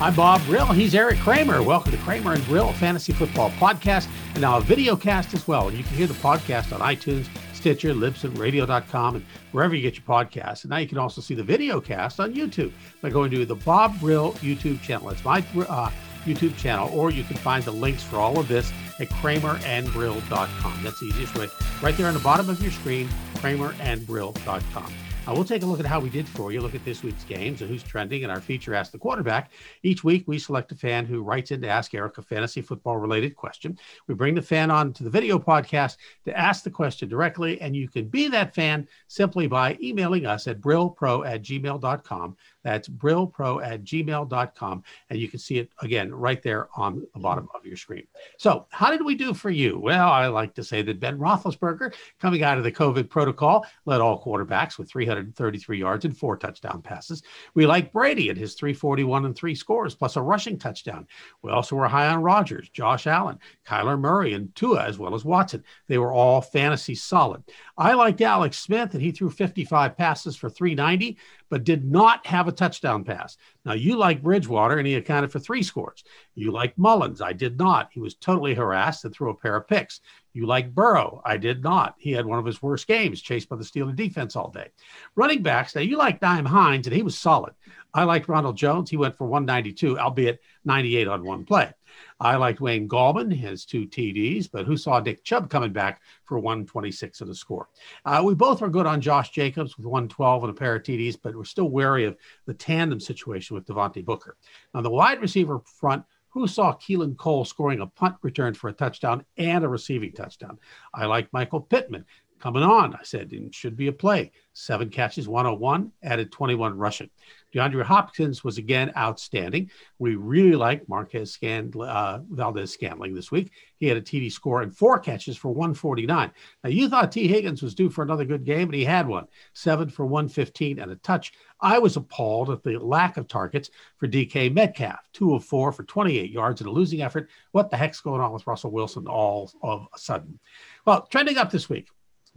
I'm Bob Brill. He's Eric Kramer. Welcome to Kramer and Brill Fantasy Football Podcast, and now a video cast as well. You can hear the podcast on iTunes, Stitcher, libsynradio.com, and wherever you get your podcasts. And now you can also see the video cast on YouTube by going to the Bob Brill YouTube channel. It's my uh, YouTube channel, or you can find the links for all of this at kramerandbrill.com. That's the easiest way. Right there on the bottom of your screen, kramerandbrill.com. Uh, we'll take a look at how we did for you, look at this week's games and who's trending, and our feature Ask the Quarterback. Each week, we select a fan who writes in to ask Eric a fantasy football related question. We bring the fan on to the video podcast to ask the question directly, and you can be that fan simply by emailing us at brillpro at gmail.com. That's brillpro at gmail.com. And you can see it again right there on the bottom of your screen. So, how did we do for you? Well, I like to say that Ben Roethlisberger, coming out of the COVID protocol, led all quarterbacks with 333 yards and four touchdown passes. We like Brady and his 341 and three scores, plus a rushing touchdown. We also were high on Rodgers, Josh Allen, Kyler Murray, and Tua, as well as Watson. They were all fantasy solid. I liked Alex Smith, and he threw 55 passes for 390 but did not have a touchdown pass. Now, you like Bridgewater, and he accounted for three scores. You like Mullens. I did not. He was totally harassed and threw a pair of picks. You like Burrow. I did not. He had one of his worst games, chased by the Steeler defense all day. Running backs. Now, you like Nyheim Hines, and he was solid. I liked Ronald Jones. He went for 192, albeit 98 on one play. I liked Wayne Gallman, his two TDs, but who saw Nick Chubb coming back for 126 of the score? Uh, we both were good on Josh Jacobs with 112 and a pair of TDs, but we're still wary of the tandem situation with Devontae Booker. On the wide receiver front, who saw Keelan Cole scoring a punt return for a touchdown and a receiving touchdown? I like Michael Pittman coming on. I said it should be a play. Seven catches, 101, added 21 rushing. DeAndre Hopkins was again outstanding. We really like Marquez Scan, uh, Valdes Scantling this week. He had a TD score and four catches for 149. Now, you thought Tee Higgins was due for another good game, and he had one seven for 115 and a touch. I was appalled at the lack of targets for DK Metcalf, two of four for 28 yards in a losing effort. What the heck's going on with Russell Wilson all of a sudden? Well, trending up this week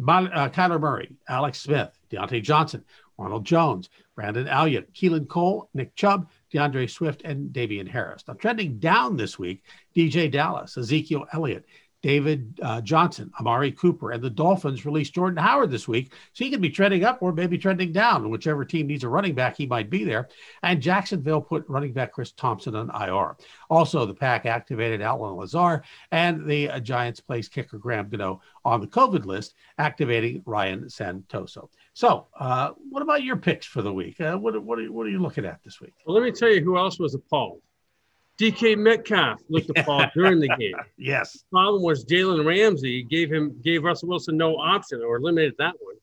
uh, Kyler Murray, Alex Smith, Diontae Johnson, Ronald Jones, Brandon Aiyuk, Keelan Cole, Nick Chubb, D'Andre Swift, and Damien Harris. Now, trending down this week, DJ Dallas, Ezekiel Elliott, David uh, Johnson, Amari Cooper, and the Dolphins released Jordan Howard this week. So he could be trending up or maybe trending down. Whichever team needs a running back, he might be there. And Jacksonville put running back Chris Thompson on IR. Also, the Pack activated Allen Lazard, and the uh, Giants placed kicker Graham Gano on the COVID list, activating Ryan Santoso. So, uh, what about your picks for the week? Uh, what, what, are, what are you looking at this week? Well, let me tell you who else was appalled. DK Metcalf looked appalled during the game. yes. The problem was Jalen Ramsey gave him gave Russell Wilson no option or eliminated that one.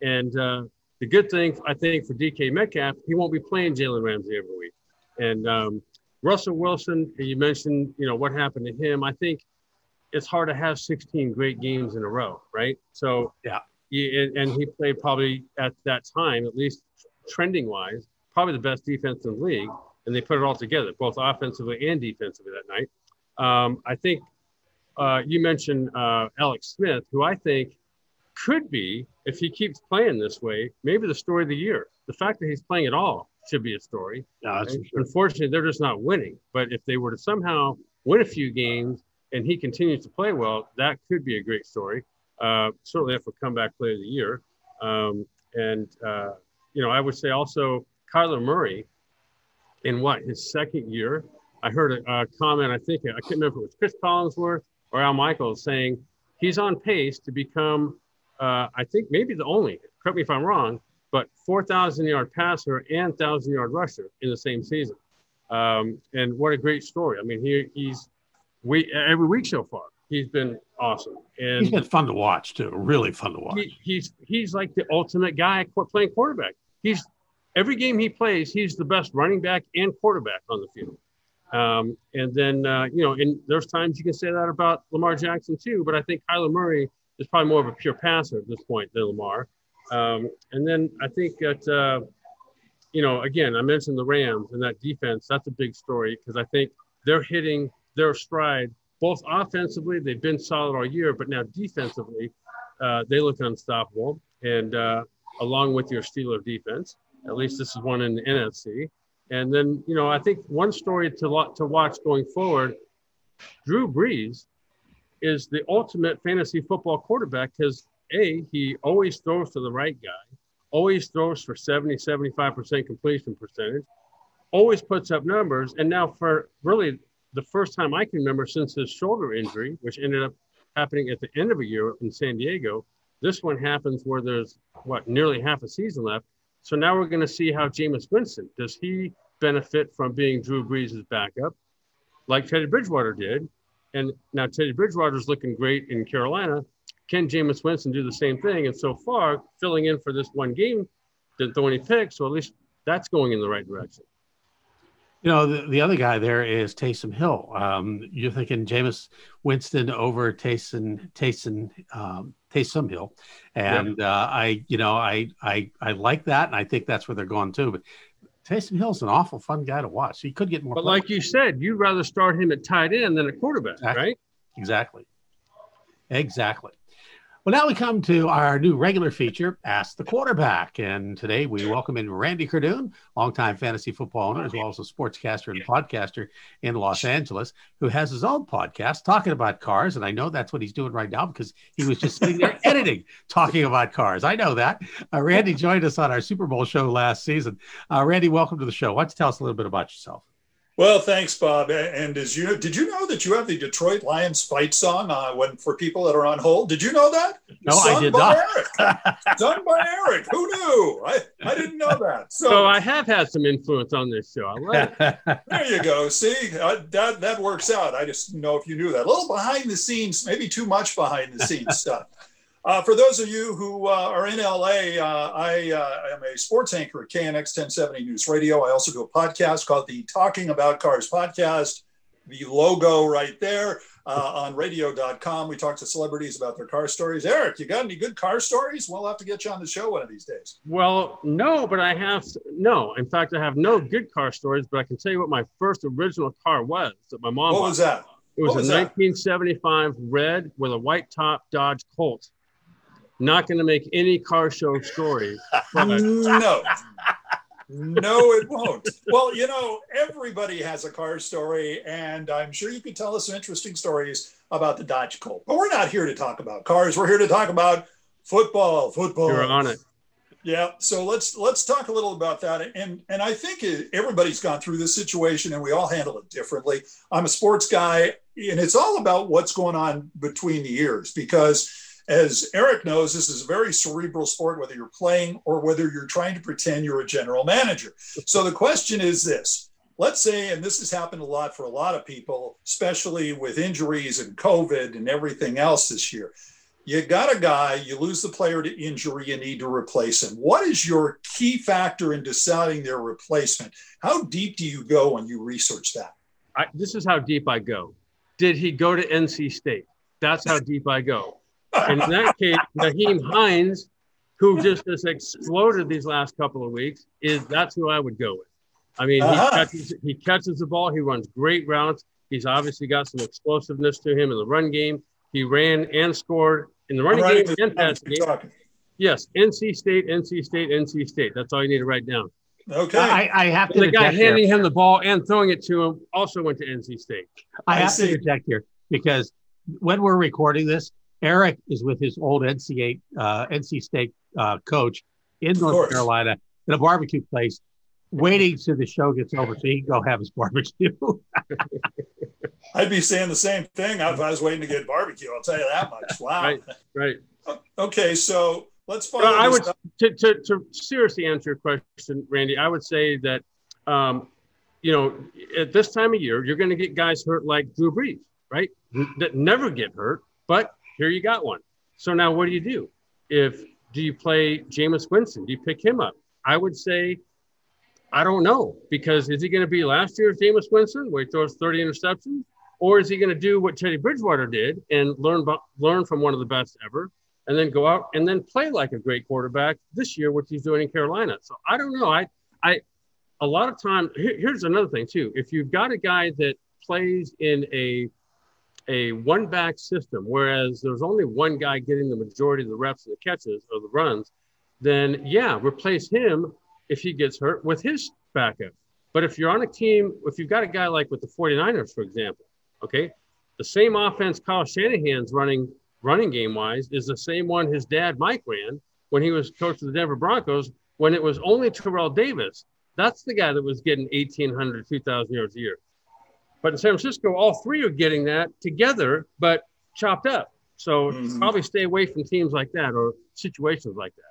And uh, the good thing I think for DK Metcalf, he won't be playing Jalen Ramsey every week. And um, Russell Wilson, you mentioned, you know, what happened to him. I think it's hard to have 16 great games in a row, right? So yeah, he, and he played probably at that time, at least trending wise, probably the best defense in the league and they put it all together, both offensively and defensively that night. Um, I think uh, you mentioned uh, Alex Smith, who I think could be, if he keeps playing this way, maybe the story of the year. The fact that he's playing at all should be a story. No, sure. Unfortunately, they're just not winning. But if they were to somehow win a few games and he continues to play well, that could be a great story. Uh, certainly, for comeback player of the year. Um, and uh, you know, I would say also Kyler Murray in what his second year. I heard a, a comment. I think I can't remember if it was Chris Collinsworth or Al Michaels saying he's on pace to become, uh, I think maybe the only. Correct me if I'm wrong, but 4,000 yard passer and 1,000 yard rusher in the same season. Um, and what a great story! I mean, he, he's we every week so far. He's been awesome, and he's been fun to watch too. Really fun to watch. He, he's he's like the ultimate guy playing quarterback. He's every game he plays, he's the best running back and quarterback on the field. Um, and then, uh, you know, and there's times you can say that about Lamar Jackson too, but I think Kyler Murray is probably more of a pure passer at this point than Lamar. Um, and then I think that, uh, you know, again, I mentioned the Rams and that defense. That's a big story because I think they're hitting their stride both offensively. They've been solid all year, but now defensively, uh, they look unstoppable. And uh, along with your Steeler defense, at least this is one in the NFC. And then, you know, I think one story to, to watch going forward Drew Brees is the ultimate fantasy football quarterback because A, he always throws to the right guy, always throws for 70, 75% completion percentage, always puts up numbers. And now, for really the first time I can remember since his shoulder injury, which ended up happening at the end of a year in San Diego, this one happens where there's what nearly half a season left. So now we're going to see how Jameis Winston does he benefit from being Drew Brees' backup, like Teddy Bridgewater did, and now Teddy Bridgewater's looking great in Carolina. Can Jameis Winston do the same thing? And so far, filling in for this one game, didn't throw any picks, so at least that's going in the right direction. You know, the, the other guy there is Taysom Hill. Um, you're thinking Jameis Winston over Taysom Taysom um, Taysom Hill, and yeah. uh, I, you know, I I I like that, and I think that's where they're going too. But Taysom Hill's an awful fun guy to watch. He could get more. But like you said, you'd rather start him at tight end than a quarterback, exactly. right? Exactly. Exactly. Well, now we come to our new regular feature, Ask the Quarterback. And today we welcome in Randy Kerdoon, longtime fantasy football owner, as well as a sportscaster and podcaster in Los Angeles, who has his own podcast talking about cars. And I know that's what he's doing right now because he was just sitting there editing, talking about cars. I know that. Uh, Randy joined us on our Super Bowl show last season. Uh, Randy, welcome to the show. Why don't you tell us a little bit about yourself? Well, thanks, Bob. And as you know, did you know that you have the Detroit Lions fight song uh, when for people that are on hold? Did you know that? No, Sung I did not. Eric. Sung by Eric. Who knew? I, I didn't know that. So, so I have had some influence on this show. there you go. See, uh, that that works out. I just know if you knew that. A little behind the scenes, maybe too much behind the scenes stuff. Uh, for those of you who uh, are in LA, uh, I uh, am a sports anchor at KNX 1070 News Radio. I also do a podcast called the Talking About Cars podcast. The logo right there uh, on radio.com. We talk to celebrities about their car stories. Eric, you got any good car stories? We'll have to get you on the show one of these days. Well, no, but I have no. In fact, I have no good car stories, but I can tell you what my first original car was that my mom. What bought. was that? It was, was a 1975 red with a white top Dodge Colt not going to make any car show story. no. No, it won't. Well, you know, everybody has a car story, and I'm sure you could tell us some interesting stories about the Dodge Colt. But we're not here to talk about cars. We're here to talk about football. Football. You're on it. Yeah. So let's let's talk a little about that. And and I think everybody's gone through this situation, and we all handle it differently. I'm a sports guy, and it's all about what's going on between the ears because as Eric knows, this is a very cerebral sport, whether you're playing or whether you're trying to pretend you're a general manager. So the question is this let's say, and this has happened a lot for a lot of people, especially with injuries and COVID and everything else this year. You got a guy, you lose the player to injury, you need to replace him. What is your key factor in deciding their replacement? How deep do you go when you research that? I, this is how deep I go. Did he go to NC State? That's how deep I go. And in that case, Nyheim Hines, who just has exploded these last couple of weeks, is that's who I would go with. I mean, uh-huh. he, catches, he catches the ball, he runs great routes. He's obviously got some explosiveness to him in the run game. He ran and scored in the running game and passing game. Yes, NC State, NC State, NC State. That's all you need to write down. Okay. I, I have to. And the guy handing here. him the ball and throwing it to him also went to NC State. I, I have see. to interject here because when we're recording this, Eric is with his old NC uh, NC State uh, coach in North Carolina in a barbecue place, waiting till the show gets over so he can go have his barbecue. I'd be saying the same thing if I was waiting to get barbecue. I'll tell you that much. Wow. Right. Right. Okay, so let's follow. I would to, to, to, seriously answer your question, Randy. I would say that um, you know at this time of year you're going to get guys hurt like Drew Brees, right? That never get hurt, but here you got one. So now what do you do? If do you play Jameis Winston? Do you pick him up? I would say, I don't know, because is he going to be last year's Jameis Winston, where he throws 30 interceptions? Or is he going to do what Teddy Bridgewater did and learn learn from one of the best ever, and then go out and then play like a great quarterback this year, which he's doing in Carolina? So I don't know. I I a lot of time. Here, here's another thing too. If you've got a guy that plays in a a one back system, whereas there's only one guy getting the majority of the reps and the catches or the runs, then yeah, replace him if he gets hurt with his backup. But if you're on a team, if you've got a guy like with the 49ers, for example, okay, the same offense Kyle Shanahan's running running game wise is the same one his dad Mike ran when he was coach of the Denver Broncos when it was only Terrell Davis. That's the guy that was getting 1,800, 2,000 yards a year. But in San Francisco, all three are getting that together, but chopped up. So mm-hmm. probably stay away from teams like that or situations like that.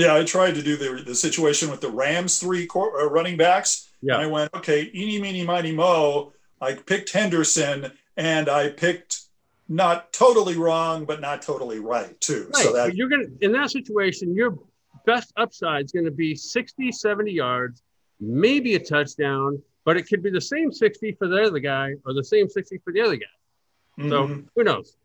Yeah, I tried to do the, the situation with the Rams three core, uh, running backs. Yeah. And I went, okay, eeny, meeny, miny, mo. I picked Henderson and I picked not totally wrong, but not totally right too. Right. So that you're going to, in that situation, your best upside is going to be 60, 70 yards, maybe a touchdown, but it could be the same 60 for the other guy or the same 60 for the other guy. Mm-hmm. So who knows?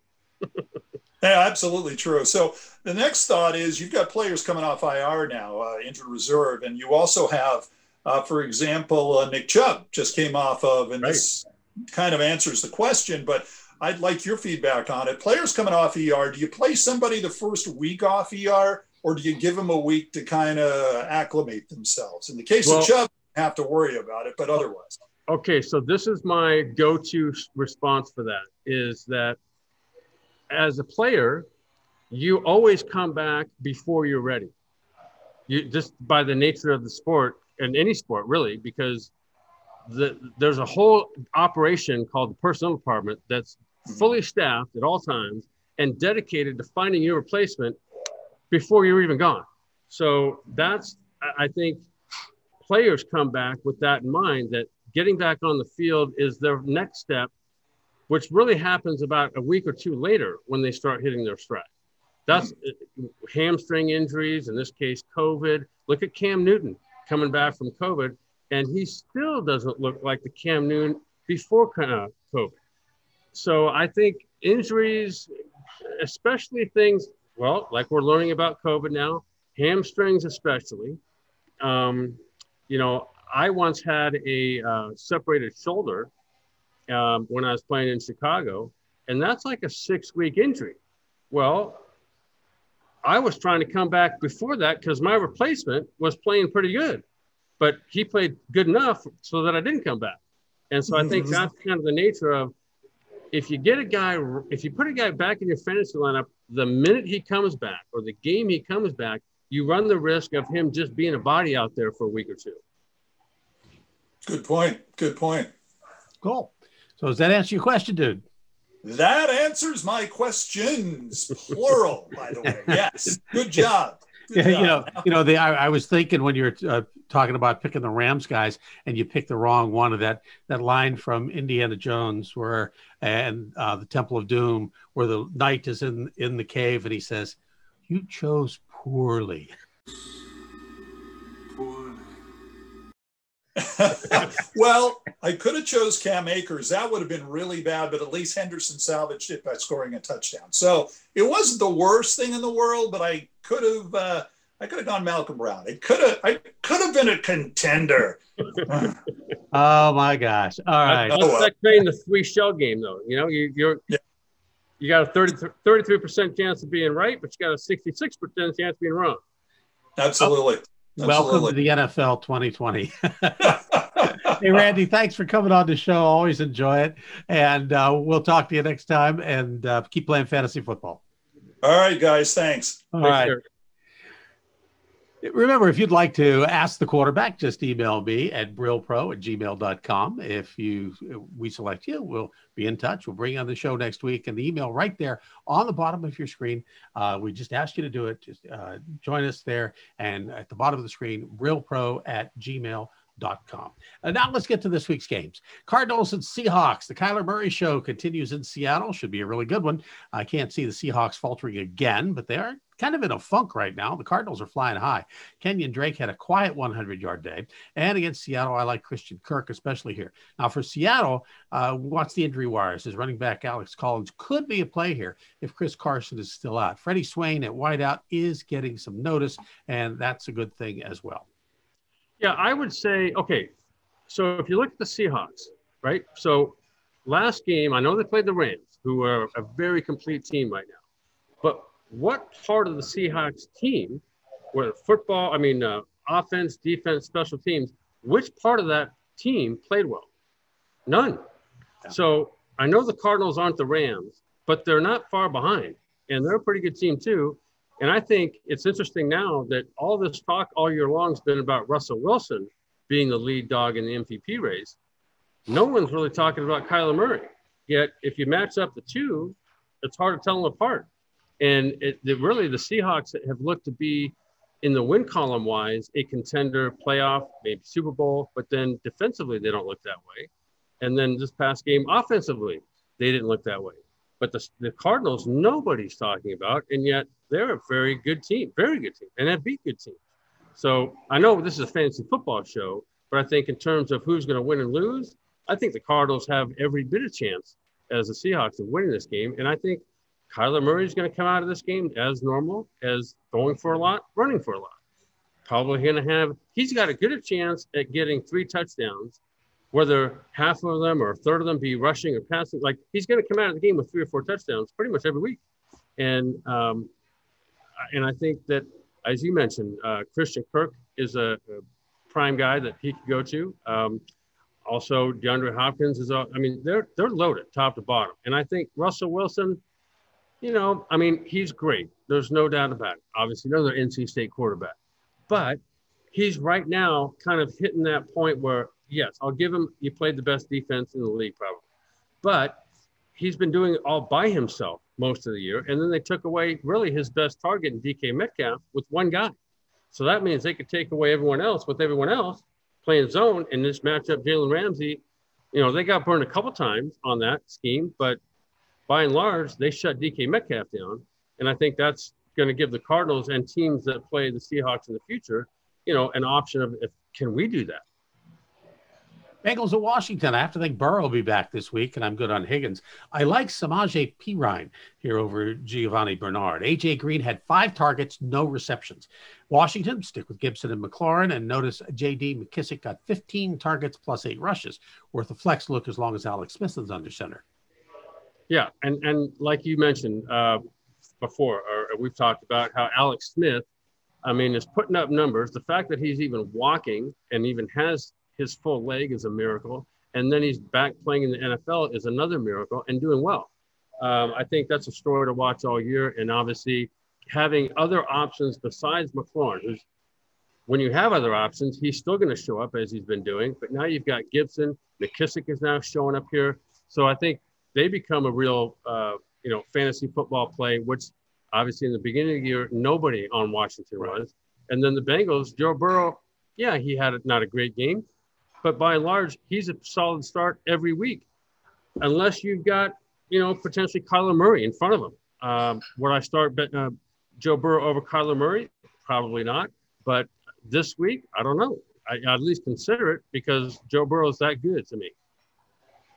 yeah, absolutely true. So the next thought is you've got players coming off IR now, uh, injured reserve, and you also have, uh, for example, uh, Nick Chubb just came off of, and right. this kind of answers the question, but I'd like your feedback on it. Players coming off ER, do you play somebody the first week off ER, or do you give them a week to kind of acclimate themselves? In the case well, of Chubb, have to worry about it, but otherwise. Okay, so this is my go-to response for that is that as a player, you always come back before you're ready. You just by the nature of the sport and any sport really, because the, there's a whole operation called the personnel department that's mm-hmm. fully staffed at all times and dedicated to finding your replacement before you're even gone. So that's I think players come back with that in mind that getting back on the field is their next step, which really happens about a week or two later when they start hitting their stride. That's mm-hmm. hamstring injuries, in this case, COVID. Look at Cam Newton coming back from COVID, and he still doesn't look like the Cam Newton before uh, COVID. So I think injuries, especially things, well, like we're learning about COVID now, hamstrings especially, um, you know, I once had a uh, separated shoulder um, when I was playing in Chicago, and that's like a six week injury. Well, I was trying to come back before that because my replacement was playing pretty good, but he played good enough so that I didn't come back. And so I think mm-hmm. that's kind of the nature of if you get a guy, if you put a guy back in your fantasy lineup, the minute he comes back or the game he comes back, you run the risk of him just being a body out there for a week or two. Good point. Good point. Cool. So does that answer your question, dude? That answers my questions, plural, by the way. Yes. Good job. Good yeah, job. you know, you know. The, I, I was thinking when you're uh, talking about picking the Rams guys, and you picked the wrong one of that that line from Indiana Jones, where and uh, the Temple of Doom, where the knight is in in the cave, and he says, "You chose poorly. Poorly. well, I could have chose Cam Akers. That would have been really bad, but at least Henderson salvaged it by scoring a touchdown. So it wasn't the worst thing in the world, but I could have. Uh, I could have gone Malcolm Brown. It could have. I could have been a contender. oh my gosh! All right. That's like playing the three shell game, though. You know, you, you're yeah you got a 33 percent chance of being right, but you got a 66 percent chance of being wrong. Absolutely. Absolutely. Welcome to the NFL 2020. hey, Randy, thanks for coming on the show. Always enjoy it. And uh, we'll talk to you next time and uh, keep playing fantasy football. All right, guys. Thanks. All Take right. Remember, if you'd like to ask the quarterback, just email me at brillpro at gmail.com. If you we select you, we'll be in touch. We'll bring you on the show next week. And the email right there on the bottom of your screen. Uh, we just ask you to do it. Just uh, join us there. And at the bottom of the screen, brillpro at gmail.com. Com. And now let's get to this week's games. Cardinals and Seahawks. The Kyler Murray show continues in Seattle. Should be a really good one. I can't see the Seahawks faltering again, but they are kind of in a funk right now. The Cardinals are flying high. Kenyan Drake had a quiet 100 yard day. And against Seattle, I like Christian Kirk, especially here. Now, for Seattle, uh, watch the injury wires. His running back, Alex Collins, could be a play here if Chris Carson is still out. Freddie Swain at wideout is getting some notice, and that's a good thing as well. Yeah, I would say okay. So if you look at the Seahawks, right? So last game, I know they played the Rams, who are a very complete team right now. What part of the Seahawks team, where football, I mean, uh, offense, defense, special teams, which part of that team played well. None. Yeah. So I know the Cardinals aren't the Rams, but they're not far behind, and they're a pretty good team too. And I think it's interesting now that all this talk all year long has been about Russell Wilson being the lead dog in the MVP race. No one's really talking about Kyler Murray. Yet, if you match up the two, it's hard to tell them apart. And it, really, the Seahawks have looked to be in the win column wise a contender, playoff, maybe Super Bowl, but then defensively they don't look that way. And then this past game, offensively, they didn't look that way. But the, the Cardinals, nobody's talking about, and yet they're a very good team, very good team, and have beat good teams. So I know this is a fantasy football show, but I think in terms of who's going to win and lose, I think the Cardinals have every bit of chance as the Seahawks of winning this game. And I think Kyler Murray is going to come out of this game as normal, as going for a lot, running for a lot. Probably going to have, he's got a good chance at getting three touchdowns, whether half of them or a third of them be rushing or passing. Like he's going to come out of the game with three or four touchdowns pretty much every week. And, um, and I think that, as you mentioned, uh, Christian Kirk is a, a, prime guy that he could go to. Um, also, DeAndre Hopkins is, a, I mean, they're, they're loaded top to bottom. And I think Russell Wilson, you know, I mean, he's great. There's no doubt about it. Obviously, another NC State quarterback, but he's right now kind of hitting that point where, yes, I'll give him. You played the best defense in the league, probably, but he's been doing it all by himself most of the year. And then they took away really his best target in DK Metcalf with one guy. So that means they could take away everyone else with everyone else playing zone. In this matchup, Jalen Ramsey, you know, they got burned a couple times on that scheme, but by and large, they shut DK Metcalf down. And I think that's going to give the Cardinals and teams that play the Seahawks in the future, you know, an option of if can we do that? Bengals of Washington. I have to think Burrow will be back this week, and I'm good on Higgins. I like Samaje Perine here over Giovani Bernard. AJ Green had five targets, no receptions. Washington stick with Gibson and McLaurin, and notice JD McKissic got 15 targets plus eight rushes, worth a flex look as long as Alex Smith is under center. Yeah, and and like you mentioned uh, before, or we've talked about how Alex Smith, I mean, is putting up numbers. The fact that he's even walking and even has his full leg is a miracle, and then he's back playing in the NFL is another miracle and doing well. Um, I think that's a story to watch all year, and obviously having other options besides McLaurin, who's when you have other options, he's still going to show up as he's been doing. But now you've got Gibson, McKissic is now showing up here. So I think they become a real, uh, you know, fantasy football play, which obviously in the beginning of the year, nobody on Washington right. was. And then the Bengals, Joe Burrow, yeah, he had not a great game, but by and large, he's a solid start every week, unless you've got, you know, potentially Kyler Murray in front of him. Um, would I start uh, Joe Burrow over Kyler Murray? Probably not. But this week, I don't know. I, I at least consider it because Joe Burrow is that good to me.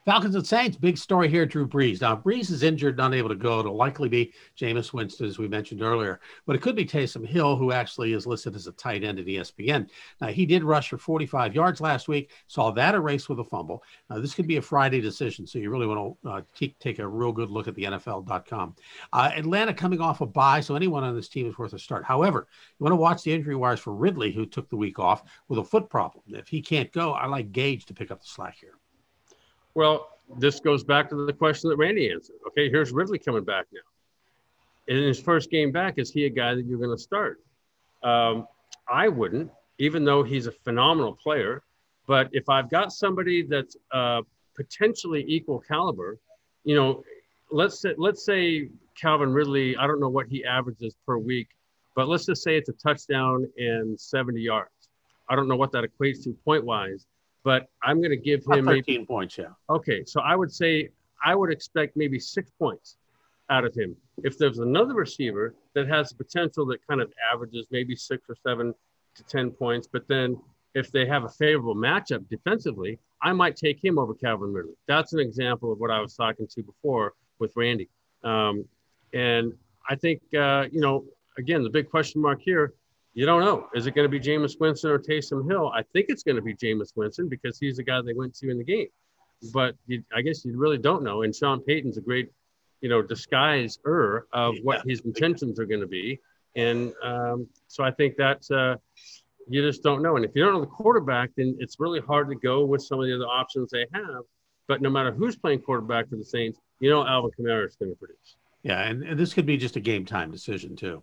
Falcons and Saints, big story here, Drew Brees. Now, Brees is injured, not able to go. It'll likely be Jameis Winston, as we mentioned earlier, but it could be Taysom Hill, who actually is listed as a tight end at ESPN. Now, he did rush for 45 yards last week, saw that erased with a fumble. Now, this could be a Friday decision, so you really want to uh, take, take a real good look at the NFL.com. Uh, Atlanta coming off a bye, so anyone on this team is worth a start. However, you want to watch the injury wires for Ridley, who took the week off with a foot problem. If he can't go, I like Gage to pick up the slack here. Well, this goes back to the question that Randy answered. Okay, here's Ridley coming back now. In his first game back, is he a guy that you're going to start? Um, I wouldn't, even though he's a phenomenal player. But if I've got somebody that's uh, potentially equal caliber, you know, let's say, let's say Calvin Ridley. I don't know what he averages per week, but let's just say it's a touchdown and 70 yards. I don't know what that equates to point wise but I'm going to give him 13 maybe, points. Yeah. Okay, so I would say I would expect maybe six points out of him. If there's another receiver that has the potential that kind of averages maybe six or seven to ten points, but then if they have a favorable matchup defensively, I might take him over Calvin Ridley. That's an example of what I was talking to before with Randy. Um, and I think uh, you know, again, the big question mark here you don't know. Is it going to be Jameis Winston or Taysom Hill? I think it's going to be Jameis Winston because he's the guy they went to in the game. But you, I guess you really don't know. And Sean Payton's a great, you know, disguiser of what his intentions are going to be. And um, so I think that's, uh, you just don't know. And if you don't know the quarterback, then it's really hard to go with some of the other options they have. But no matter who's playing quarterback for the Saints, you know Alvin Kamara is going to produce. Yeah, and, and this could be just a game time decision too.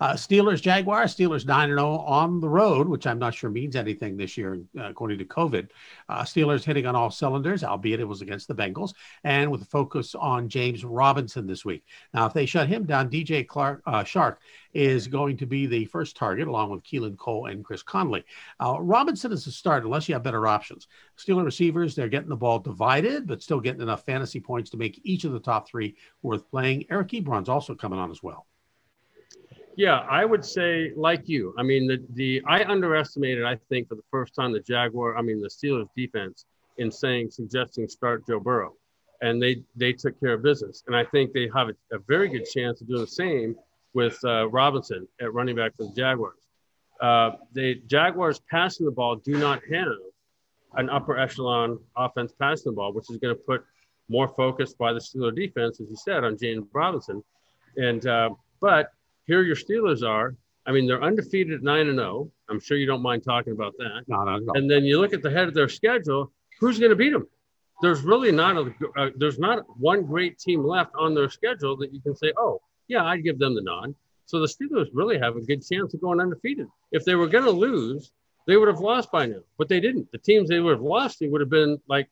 Uh, Steelers, Jaguars, Steelers 9 0 on the road, which I'm not sure means anything this year, uh, according to COVID. Uh, Steelers hitting on all cylinders, albeit it was against the Bengals, and with a focus on James Robinson this week. Now, if they shut him down, DJ Clark uh, Chark is going to be the first target, along with Keelan Cole and Chris Conley. Uh, Robinson is a start unless you have better options. Steeler receivers, they're getting the ball divided, but still getting enough fantasy points to make each of the top three worth playing. Eric Ebron's also coming on as well. Yeah, I would say like you. I mean, the the I underestimated. I think for the first time the Jaguar, I mean the Steelers defense in saying suggesting start Joe Burrow, and they they took care of business. And I think they have a, a very good chance of doing the same with uh, Robinson at running back for the Jaguars. Uh, the Jaguars passing the ball do not have an upper echelon offense passing the ball, which is going to put more focus by the Steeler defense, as you said, on James Robinson. And uh, but here your Steelers are. I mean, they're undefeated at nine and zero. Oh. I'm sure you don't mind talking about that. No, no, no. And then you look at the head of their schedule. Who's going to beat them? There's really not a uh, there's not one great team left on their schedule that you can say, oh yeah, I'd give them the nod. So the Steelers really have a good chance of going undefeated. If they were going to lose, they would have lost by now, but they didn't. The teams they would have lost, they would have been like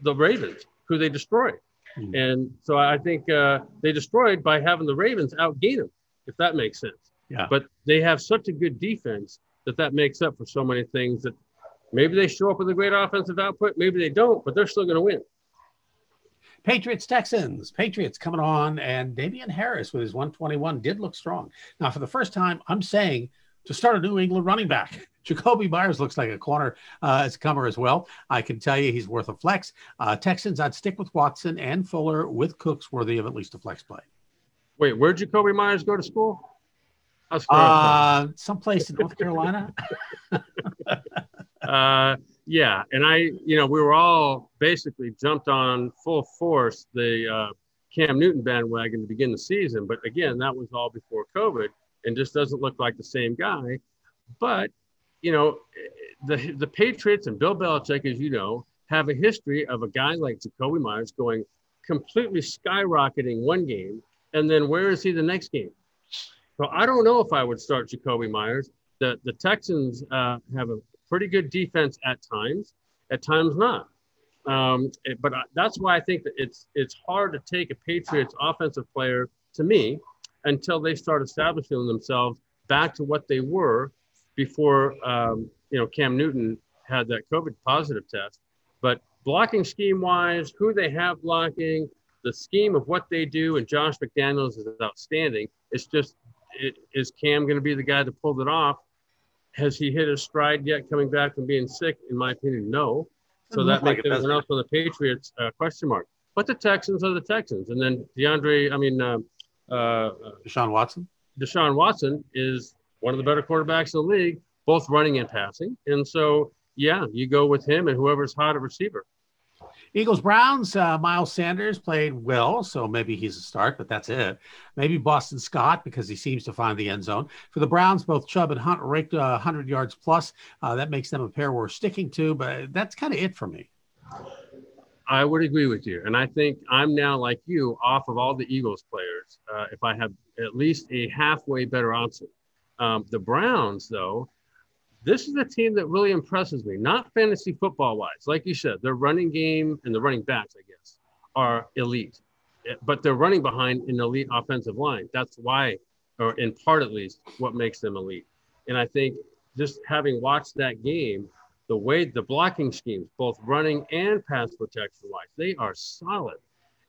the Ravens, who they destroyed. Mm-hmm. And so I think uh, they destroyed by having the Ravens outgain them if that makes sense. Yeah. But they have such a good defense that that makes up for so many things that maybe they show up with a great offensive output, maybe they don't, but they're still going to win. Patriots Texans. Patriots coming on, and Damien Harris with his 121 did look strong. Now, for the first time, I'm saying to start a New England running back. Jakobi Meyers looks like a corner uh, as a comer as well. I can tell you he's worth a flex. Uh, Texans, I'd stick with Watson and Fuller with Cooks worthy of at least a flex play. Wait, where'd Jakobi Meyers go to school? Uh, someplace in North Carolina. uh, yeah, and I, you know, we were all basically jumped on full force the uh, Cam Newton bandwagon to begin the season, but again, that was all before COVID, and just doesn't look like the same guy. But you know, the the Patriots and Bill Belichick, as you know, have a history of a guy like Jakobi Meyers going completely skyrocketing one game and then where is he the next game? So I don't know if I would start Jakobi Meyers. The the Texans uh, have a pretty good defense at times, at times not. Um, it, but that's why I think that it's it's hard to take a Patriots offensive player to me until they start establishing themselves back to what they were before um, you know Cam Newton had that COVID positive test. But blocking scheme wise, who they have blocking, the scheme of what they do and Josh McDaniels is outstanding. It's just, it, is Cam going to be the guy that pulled it off? Has he hit his stride yet coming back from being sick? In my opinion, no. So that makes like everyone else on the Patriots uh, question mark. But the Texans are the Texans. And then DeAndre, I mean, uh, uh, Deshaun Watson. Deshaun Watson is one of the better quarterbacks in the league, both running and passing. And so, yeah, you go with him and whoever's hot at receiver. Eagles Browns, uh, Miles Sanders played well, so maybe he's a start, but that's it. Maybe Boston Scott because he seems to find the end zone. For the Browns, both Chubb and Hunt raked uh, 100 yards plus. Uh, that makes them a pair we're sticking to, but that's kind of it for me. I would agree with you. And I think I'm now, like you, off of all the Eagles players. Uh, if I have at least a halfway better option. Um, the Browns, though, this is a team that really impresses me, not fantasy football wise. Like you said, their running game and the running backs, I guess, are elite, eh, but they're running behind an elite offensive line. That's why, or in part at least, what makes them elite. And I think just having watched that game, the way the blocking schemes, both running and pass protection wise, they are solid.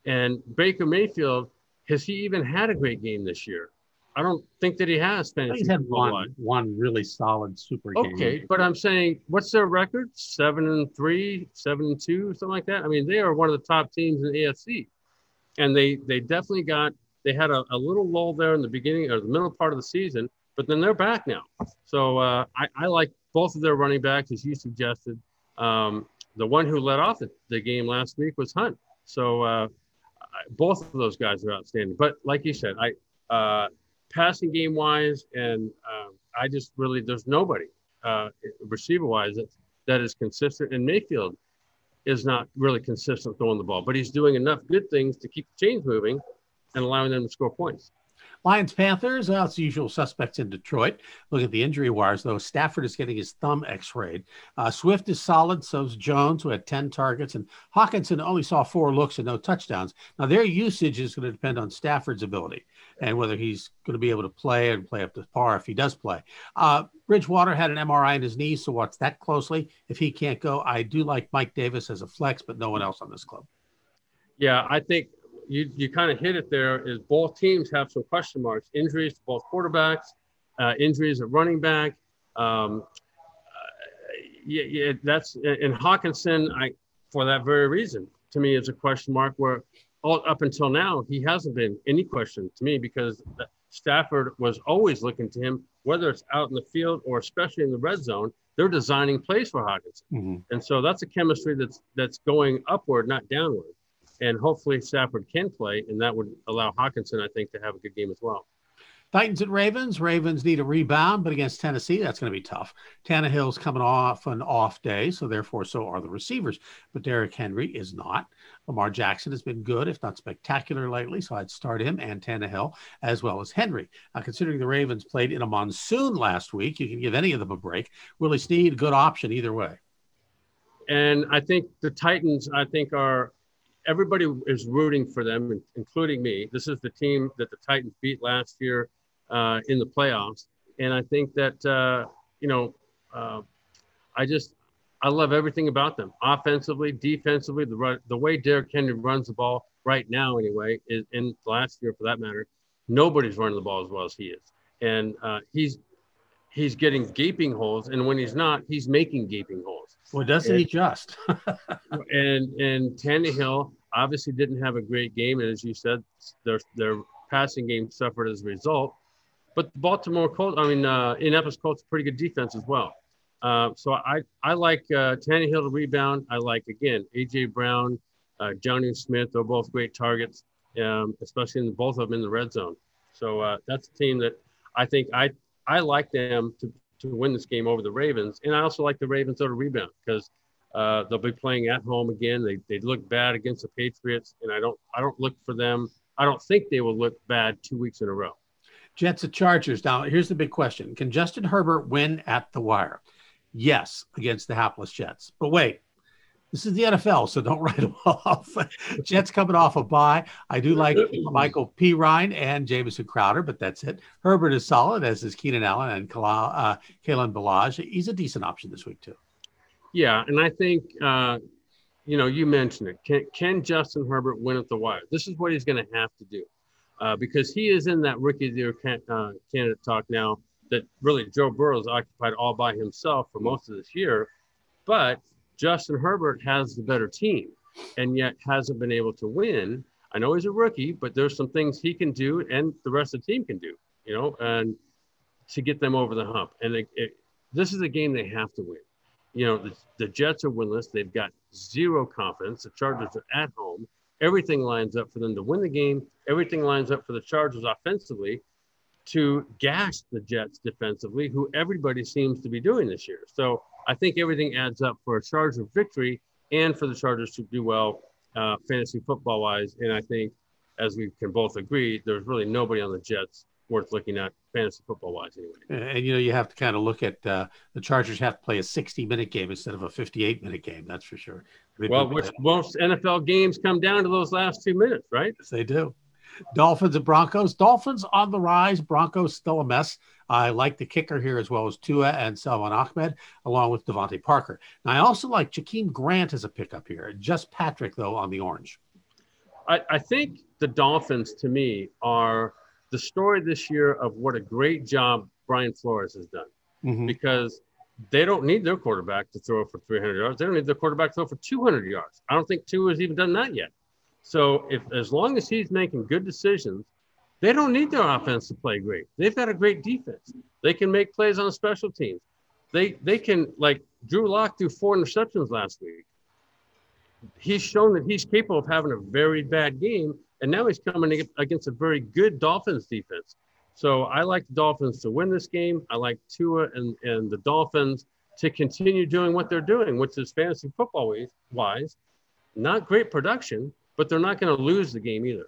And Baker Mayfield, has he even had a great game this year? I don't think that he has fantasy. He's had one, one really solid super game. Okay, but I'm saying, what's their record? Seven and three, seven and two, something like that. I mean, they are one of the top teams in the AFC, and they they definitely got they had a, a little lull there in the beginning or the middle part of the season, but then they're back now. So uh, I, I like both of their running backs, as you suggested. Um, the one who led off the, the game last week was Hunt. So uh, both of those guys are outstanding. But like you said, I. Uh, passing game wise, and um, I just really there's nobody uh, receiver wise that, that is consistent. And Mayfield is not really consistent throwing the ball, but he's doing enough good things to keep the chains moving and allowing them to score points. Lions Panthers, it's the usual suspects in Detroit. Look at the injury wires, though. Stafford is getting his thumb x rayed. Uh, Swift is solid, so's Jones, who had 10 targets, and Hockenson only saw four looks and no touchdowns. Now, their usage is going to depend on Stafford's ability and whether he's going to be able to play and play up to par if he does play. Uh, Bridgewater had an MRI in his knee, so watch that closely. If he can't go, I do like Mike Davis as a flex, but no one else on this club. Yeah, I think you you kind of hit it there. Is both teams have some question marks, injuries to both quarterbacks, uh, injuries at running back. Um, uh, yeah, yeah, that's and Hockenson. I for that very reason, to me, is a question mark. Where all up until now, he hasn't been any question to me because Stafford was always looking to him, whether it's out in the field or especially in the red zone. They're designing plays for Hockenson, mm-hmm. and so that's a chemistry that's that's going upward, not downward and hopefully Stafford can play, and that would allow Hockenson, I think, to have a good game as well. Titans and Ravens. Ravens need a rebound, but against Tennessee, that's going to be tough. Tannehill's coming off an off day, so therefore, so are the receivers. But Derrick Henry is not. Lamar Jackson has been good, if not spectacular lately, so I'd start him and Tannehill as well as Henry. Now, considering the Ravens played in a monsoon last week, you can give any of them a break. Willie Snead, good option either way. And I think the Titans, I think, are everybody is rooting for them, including me. This is the team that the Titans beat last year uh, in the playoffs, and I think that uh, you know, uh, I just I love everything about them, offensively, defensively. The the way Derrick Henry runs the ball right now, anyway, is in last year for that matter, nobody's running the ball as well as he is, and uh, he's he's getting gaping holes, and when he's not, he's making gaping holes. Well, doesn't and, he just? and and Tannehill obviously didn't have a great game, and as you said, their their passing game suffered as a result. But the Baltimore Colts, I mean, uh, Indianapolis Colts, pretty good defense as well. Uh, so I I like uh, Tannehill to rebound. I like again AJ Brown, uh, Jonnu Smith. They're both great targets, um, especially in the, both of them in the red zone. So uh, that's a team that I think I I like them to to win this game over the Ravens, and I also like the Ravens to rebound because uh, they'll be playing at home again. They they look bad against the Patriots, and I don't I don't look for them. I don't think they will look bad two weeks in a row. Jets at Chargers. Now here's the big question: Can Justin Herbert win at the wire? Yes, against the hapless Jets. But wait, this is the NFL, so don't write them off. Jets coming off a bye. I do like Michael P. Ryan and Jamison Crowder, but that's it. Herbert is solid, as is Keenan Allen and Kala, uh, Kalen Ballage. He's a decent option this week, too. Yeah, and I think uh, you know you mentioned it. Can, can Justin Herbert win at the wire? This is what he's going to have to do uh, because he is in that rookie of the year can, uh, candidate talk now. That really Joe Burrow is occupied all by himself for most of this year, but Justin Herbert has the better team, and yet hasn't been able to win. I know he's a rookie, but there's some things he can do, and the rest of the team can do. You know, and to get them over the hump. And it, it, this is a game they have to win you know, the, the Jets are winless. They've got zero confidence. The Chargers are at home. Everything lines up for them to win the game. Everything lines up for the Chargers offensively to gash the Jets defensively, who everybody seems to be doing this year. So I think everything adds up for a Charger victory and for the Chargers to do well uh, fantasy football wise. And I think, as we can both agree, there's really nobody on the Jets worth looking at fantasy football wise anyway. And you know, you have to kind of look at uh, the Chargers have to play a 60 minute game instead of a 58 minute game. That's for sure. They well, which most NFL games come down to those last two minutes, right? Yes, they do. Dolphins and Broncos. Dolphins on the rise. Broncos still a mess. I like the kicker here as well as Tua and Salvon Ahmed, along with DeVante Parker. Now, I also like Jakeem Grant as a pickup here. Just Patrick, though, on the orange. I, I think the Dolphins, to me, are – the story this year of what a great job Brian Flores has done mm-hmm. because they don't need their quarterback to throw for 300 yards. They don't need their quarterback to throw for 200 yards. I don't think Tua has even done that yet. So if as long as he's making good decisions, they don't need their offense to play great. They've got a great defense. They can make plays on special teams. They they can like Drew Lock threw four interceptions last week. He's shown that he's capable of having a very bad game and now he's coming against a very good Dolphins defense. So I like the Dolphins to win this game. I like Tua and, and the Dolphins to continue doing what they're doing, which is fantasy football wise, not great production, but they're not going to lose the game either.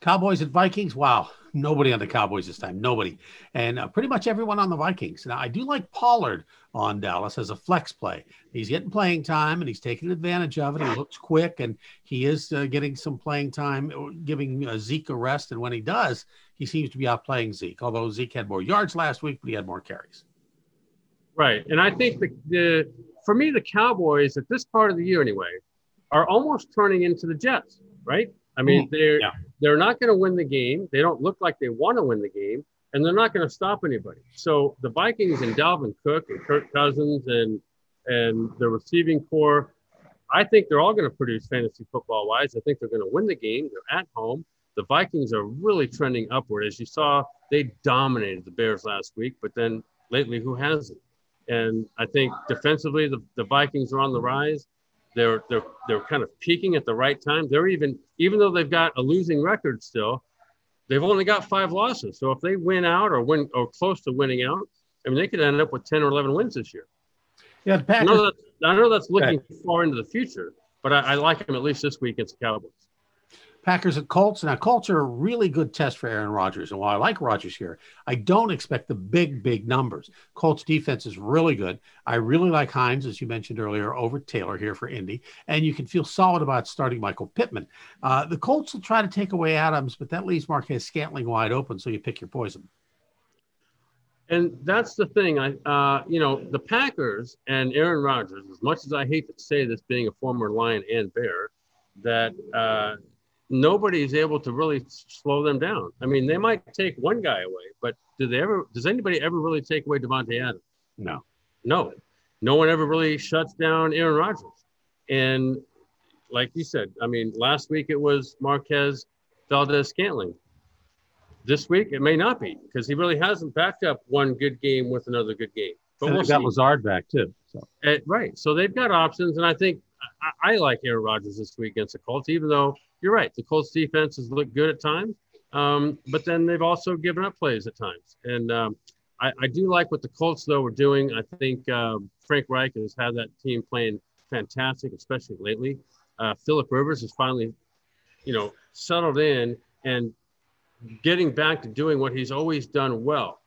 Cowboys and Vikings. Wow, nobody on the Cowboys this time. Nobody, and uh, pretty much everyone on the Vikings. Now I do like Pollard on Dallas as a flex play. He's getting playing time and he's taking advantage of it. He looks quick and he is uh, getting some playing time, giving uh, Zeke a rest. And when he does, he seems to be outplaying Zeke. Although Zeke had more yards last week, but he had more carries. Right, and I think the, the for me the Cowboys at this part of the year anyway are almost turning into the Jets. Right. I mean, mm, they're yeah. they're not going to win the game. They don't look like they want to win the game, and they're not going to stop anybody. So the Vikings and Dalvin Cook and Kirk Cousins and and the receiving corps, I think they're all going to produce fantasy football wise. I think they're going to win the game. They're at home. The Vikings are really trending upward, as you saw. They dominated the Bears last week, but then lately, who hasn't? And I think defensively, the, the Vikings are on the rise. They're they're they're kind of peaking at the right time. They're even even though they've got a losing record still, they've only got five losses. So if they win out or win or close to winning out, I mean they could end up with ten or eleven wins this year. Yeah, the Packers. I know, I know that's looking far into the future, but I, I like them at least this week against the Cowboys. Packers at Colts. Now, Colts are a really good test for Aaron Rodgers. And while I like Rodgers here, I don't expect the big, big numbers. Colts defense is really good. I really like Hines, as you mentioned earlier, over Taylor here for Indy. And you can feel solid about starting Michael Pittman. Uh, the Colts will try to take away Adams, but that leaves Marquez Scantling wide open. So you pick your poison. And that's the thing. I, uh, you know, the Packers and Aaron Rodgers, as much as I hate to say this being a former Lion and Bear, that, uh, nobody is able to really slow them down. I mean, they might take one guy away, but do they ever? Does anybody ever really take away Davante Adams? No, no, no one ever really shuts down Aaron Rodgers. And like you said, I mean, last week it was Marquez Valdes-Scantling. This week it may not be because he really hasn't backed up one good game with another good game. But we'll got Lazard back too. So. Uh, right, so they've got options, and I think I, I like Aaron Rodgers this week against the Colts, even though you're right. The Colts defense has looked good at times, um, but then they've also given up plays at times. And um, I, I, do like what the Colts, though, are doing. I think uh, Frank Reich has had that team playing fantastic, especially lately. Uh, Philip Rivers has finally, you know, settled in and getting back to doing what he's always done well.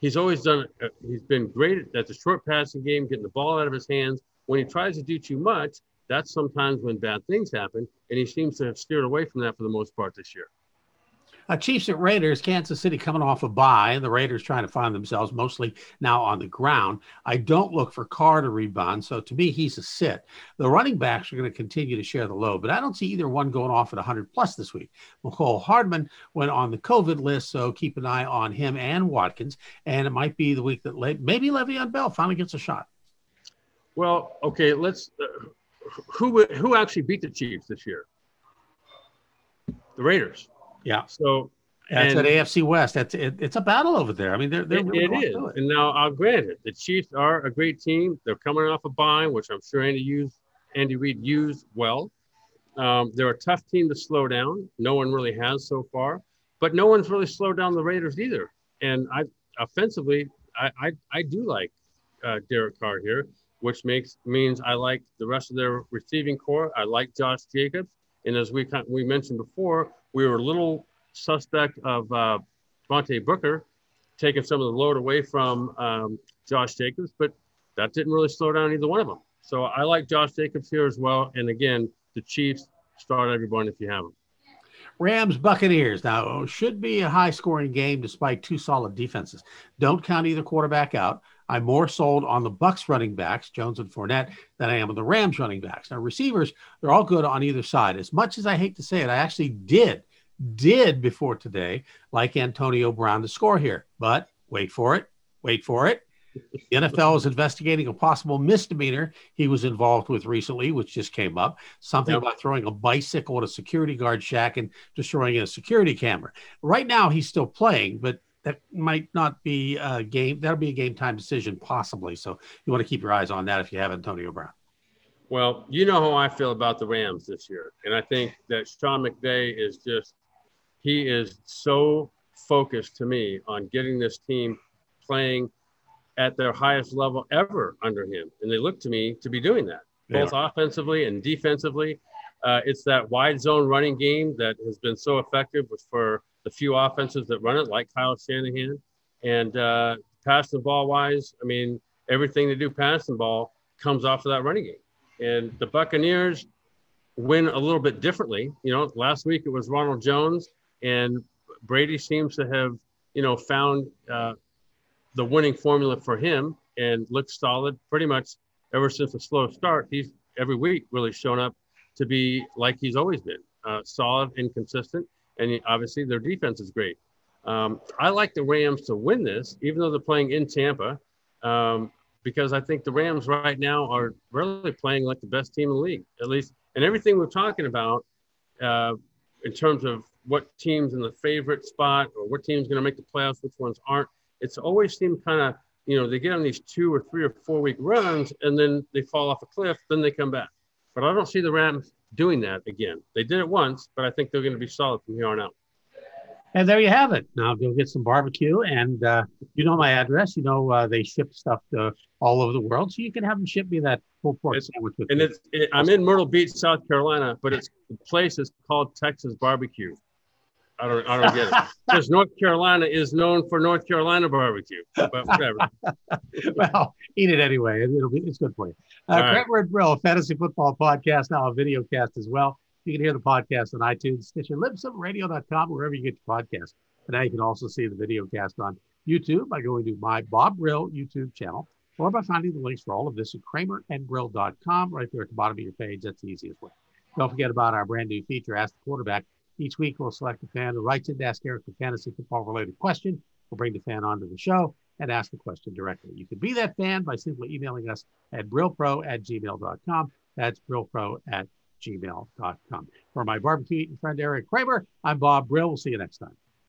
He's always done. Uh, he's been great at the short passing game, getting the ball out of his hands. When he tries to do too much, that's sometimes when bad things happen. And he seems to have steered away from that for the most part this year. Uh, Chiefs at Raiders, Kansas City coming off a bye, and the Raiders trying to find themselves mostly now on the ground. I don't look for Carr to rebound, so to me, he's a sit. The running backs are going to continue to share the load, but I don't see either one going off at 100 plus this week. Mecole Hardman went on the COVID list, so keep an eye on him and Watkins, and it might be the week that Le- maybe Le'Veon Bell finally gets a shot. Well, okay, let's. Uh, who who actually beat the Chiefs this year? The Raiders. Yeah. So that's at AFC West. That's it, it's a battle over there. I mean, they're, they're it, really it is. It. And now I'll grant it. The Chiefs are a great team. They're coming off a bye, which I'm sure Andy used, Andy Reid used well. Um, they're a tough team to slow down. No one really has so far, but no one's really slowed down the Raiders either. And I offensively, I I, I do like uh, Derek Carr here which makes means I like the rest of their receiving corps. I like Josh Jacobs, and as we we mentioned before, we were a little suspect of uh, Devontae Booker taking some of the load away from um, Josh Jacobs, but that didn't really slow down either one of them. So I like Josh Jacobs here as well. And again, the Chiefs start everyone if you have them. Rams Buccaneers now should be a high scoring game despite two solid defenses. Don't count either quarterback out. I'm more sold on the Bucs running backs, Jones and Fournette, than I am on the Rams running backs. Now receivers, they're all good on either side. As much as I hate to say it, I actually did did before today like Antonio Brown to score here. But wait for it, wait for it. The NFL is investigating a possible misdemeanor he was involved with recently, which just came up. Something yep. about throwing a bicycle at a security guard shack and destroying a security camera. Right now, he's still playing, but that might not be a game. That'll be a game time decision, possibly. So you want to keep your eyes on that if you have Antonio Brown. Well, you know how I feel about the Rams this year. And I think that Sean McVay is just, he is so focused to me on getting this team playing at their highest level ever under him. And they look to me to be doing that, both yeah. offensively and defensively. Uh, it's that wide zone running game that has been so effective for the few offenses that run it, like Kyle Shanahan. And uh, passing ball wise, I mean, everything they do passing ball comes off of that running game. And the Buccaneers win a little bit differently. You know, last week it was Ronald Jones, and Brady seems to have, you know, found uh, the winning formula for him and looks solid pretty much ever since the slow start. He's every week really shown up to be like he's always been uh, solid and consistent. And obviously, their defense is great. Um, I like the Rams to win this, even though they're playing in Tampa. Um, because I think the Rams right now are really playing like the best team in the league, at least. And everything we're talking about uh, in terms of what teams in the favorite spot or what team's going to make the playoffs, which ones aren't, it's always seemed kind of, you know, they get on these two or three or four week runs and then they fall off a cliff, then they come back. But I don't see the Rams doing that again. They did it once, but I think they're going to be solid from here on out. And there you have it. Now go get some barbecue, and uh, you know my address. You know uh, they ship stuff to all over the world, so you can have them ship me that pulled pork it's, sandwich. And it's, it, I'm in Myrtle Beach, South Carolina, but it's the place is called Texas Barbecue. I don't, I don't get it. Because North Carolina is known for North Carolina barbecue, but whatever. well, eat it anyway. It'll be, it's good for you. Uh, right. Kramer and Brill, Fantasy Football Podcast, now a video cast as well. You can hear the podcast on iTunes, Stitcher, libsumradio.com, wherever you get your podcast. And now you can also see the video cast on YouTube by going to my Bob Brill YouTube channel or by finding the links for all of this at kramerandbrill.com right there at the bottom of your page. That's the easiest way. Don't forget about our brand new feature, Ask the Quarterback. Each week, we'll select a fan who writes in to ask Eric a fantasy football related question. We'll bring the fan onto the show and ask the question directly. You can be that fan by simply emailing us at brillpro at gmail.com. That's brillpro at gmail.com. For my barbecue eating friend Eric Kramer, I'm Bob Brill. We'll see you next time.